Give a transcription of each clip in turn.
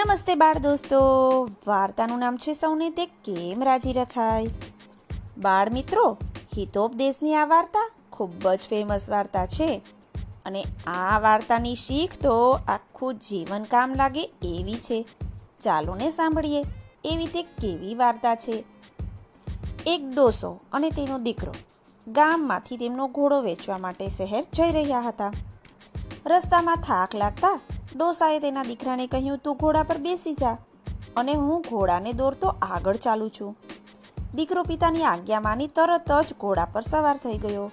નમસ્તે બાળ દોસ્તો. વાર્તાનું નામ છે સૌને તે કેમ રાજી રખાય? બાળ મિત્રો, હિતોપદેશની આ વાર્તા ખૂબ જ ફેમસ વાર્તા છે. અને આ વાર્તાની શીખ તો આખું જીવન કામ લાગે એવી છે. ચાલો ને સાંભળીએ એવી તે કેવી વાર્તા છે. એક ડોસો અને તેનો દીકરો ગામમાંથી તેમનો ઘોડો વેચવા માટે શહેર જઈ રહ્યા હતા. રસ્તામાં થાક લાગતા ડોસાએ તેના દીકરાને કહ્યું, તું ઘોડા પર બેસી જા અને હું ઘોડાને દોરતો આગળ ચાલું છું. દીકરો પિતાની આજ્ઞા માની તરત જ ઘોડા પર સવાર થઈ ગયો.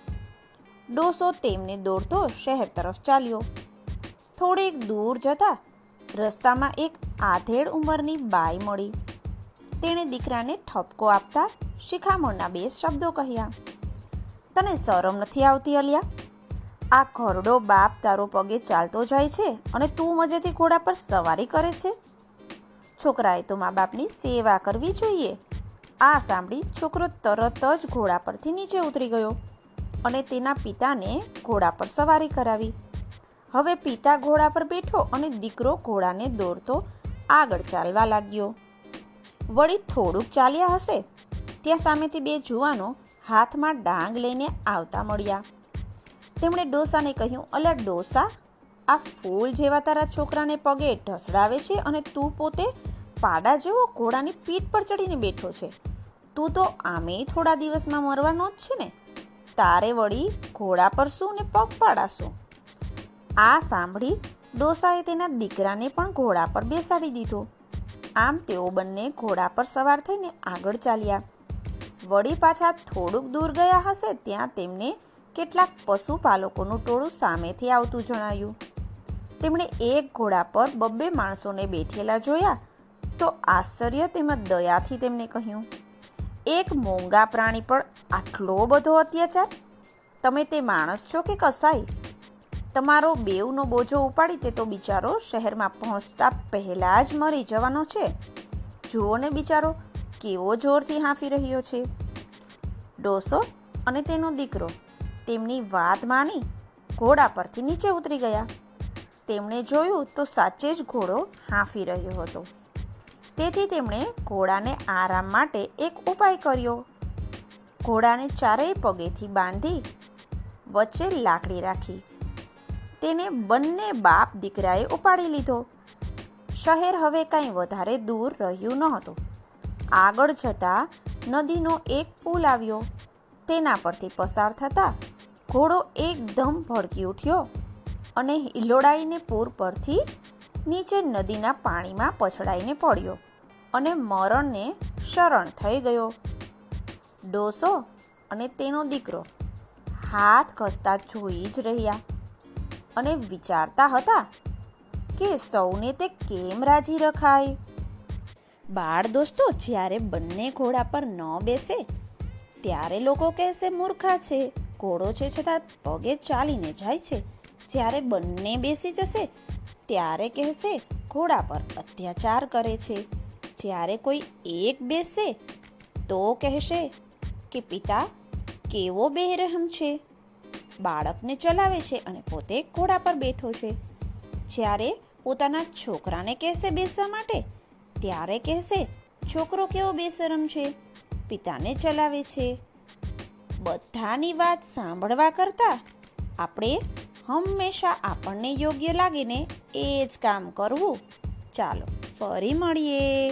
ડોસો તેમને દોરતો શહેર તરફ ચાલ્યો. થોડેક દૂર જતા રસ્તામાં એક આધેડ ઉંમરની બાઈ મળી. તેણે દીકરાને ઠપકો આપતા શિખામણના બે શબ્દો કહ્યા. તને શરમ નથી આવતી અલિયા? આ ઘરડો બાપ તારો પગે ચાલતો જાય છે અને તું મજેથી ઘોડા પર સવારી કરે છે? છોકરાએ તો મા બાપની સેવા કરવી જોઈએ. આ સાંભળી છોકરો તરત જ ઘોડા પરથી નીચે ઉતરી ગયો અને તેના પિતાને ઘોડા પર સવારી કરાવી. હવે પિતા ઘોડા પર બેઠો અને દીકરો ઘોડાને દોરતો આગળ ચાલવા લાગ્યો. વળી થોડુંક ચાલ્યા હશે, ત્યાં સામેથી બે જુવાનો હાથમાં ડાંગ લઈને આવતા મળ્યા. તેમણે ડોસાને કહ્યું, અલા ડોસા, આ ફૂલ જેવા તારા છોકરાને પગે ઢસડાવે છે અને તું પોતે પાડા જેવો ઘોડાની પીઠ પર ચડીને બેઠો છે. તું તો આમે થોડા દિવસમાં મરવાનો જ છે ને. તારે વળી ઘોડા પર શું ને પગ પાડાશું આ સાંભળી ડોસાએ તેના દીકરાને પણ ઘોડા પર બેસાડી દીધો. આમ તેઓ બંને ઘોડા પર સવાર થઈને આગળ ચાલ્યા. વળી પાછા થોડુંક દૂર ગયા હશે, ત્યાં તેમને કેટલાક પશુપાલકોનું ટોળું સામેથી આવતું જણાયું. તેમણે એક ઘોડા પર બબ્બે માણસોને બેઠેલા જોયા તો આશ્ચર્ય તેમજ દયાથી તેમને કહ્યું, એક મોંઘા પ્રાણી પર આટલો બધો અત્યાચાર? તમે તે માણસ છો કે કસાઈ? તમારો બેવનો બોજો ઉપાડી તે તો બિચારો શહેરમાં પહોંચતા પહેલાં જ મરી જવાનો છે. જુઓ ને બિચારો કેવો જોરથી હાંફી રહ્યો છે. ડોસો અને તેનો દીકરો તેમની વાત માની, ઘોડા પરથી નીચે ઉતરી ગયા. તેમણે જોયું તો સાચે જ ઘોડો હાંફી રહ્યો હતો. તેથી તેમણે ઘોડાને આરામ માટે એક ઉપાય કર્યો. ઘોડાને ચારેય પગેથી બાંધી વચ્ચે લાકડી રાખી. તેને બંને બાપ દીકરાએ ઉપાડી લીધો. શહેર હવે કાંઈ વધારે દૂર રહ્યું ન હતું આગળ જતાં નદીનો એક પુલ આવ્યો. તેના પરથી પસાર થતા ઘોડો એકદમ ભડકી ઉઠ્યો અને હિલોડાઈને પૂર પરથી નીચે નદીના પાણીમાં પછડાઈને પડ્યો અને મરણને શરણ થઈ ગયો. ડોસો અને તેનો દીકરો હાથ ઘસતા જોઈ જ રહ્યા અને વિચારતા હતા કે સૌને તે કેમ રાજી રખાય? બાળ દોસ્તો, જ્યારે બંને ઘોડા પર ન બેસે, ત્યારે લોકો કહેશે, મૂર્ખા છે. ઘોડો છે છતાં પગે ચાલીને જાય છે. જ્યારે બંને બેસી જશે, ત્યારે કહેશે, ઘોડા પર અત્યાચાર કરે છે. જ્યારે કોઈ એક બેસે, તો કહેશે કે, પિતા, કેવો બેરહમ છે? બાળકને ચલાવે છે અને પોતે ઘોડા પર બેઠો છે. જ્યારે પોતાના છોકરાને કહેશે બેસવા માટે, ત્યારે કહેશે, છોકરો કેવો બેશરમ છે? પિતાને ચલાવે છે. બધાની વાત સાંભળવા કરતાં આપણે હંમેશા આપણને યોગ્ય લાગીને એ જ કામ કરવું. ચાલો, ફરી મળીએ.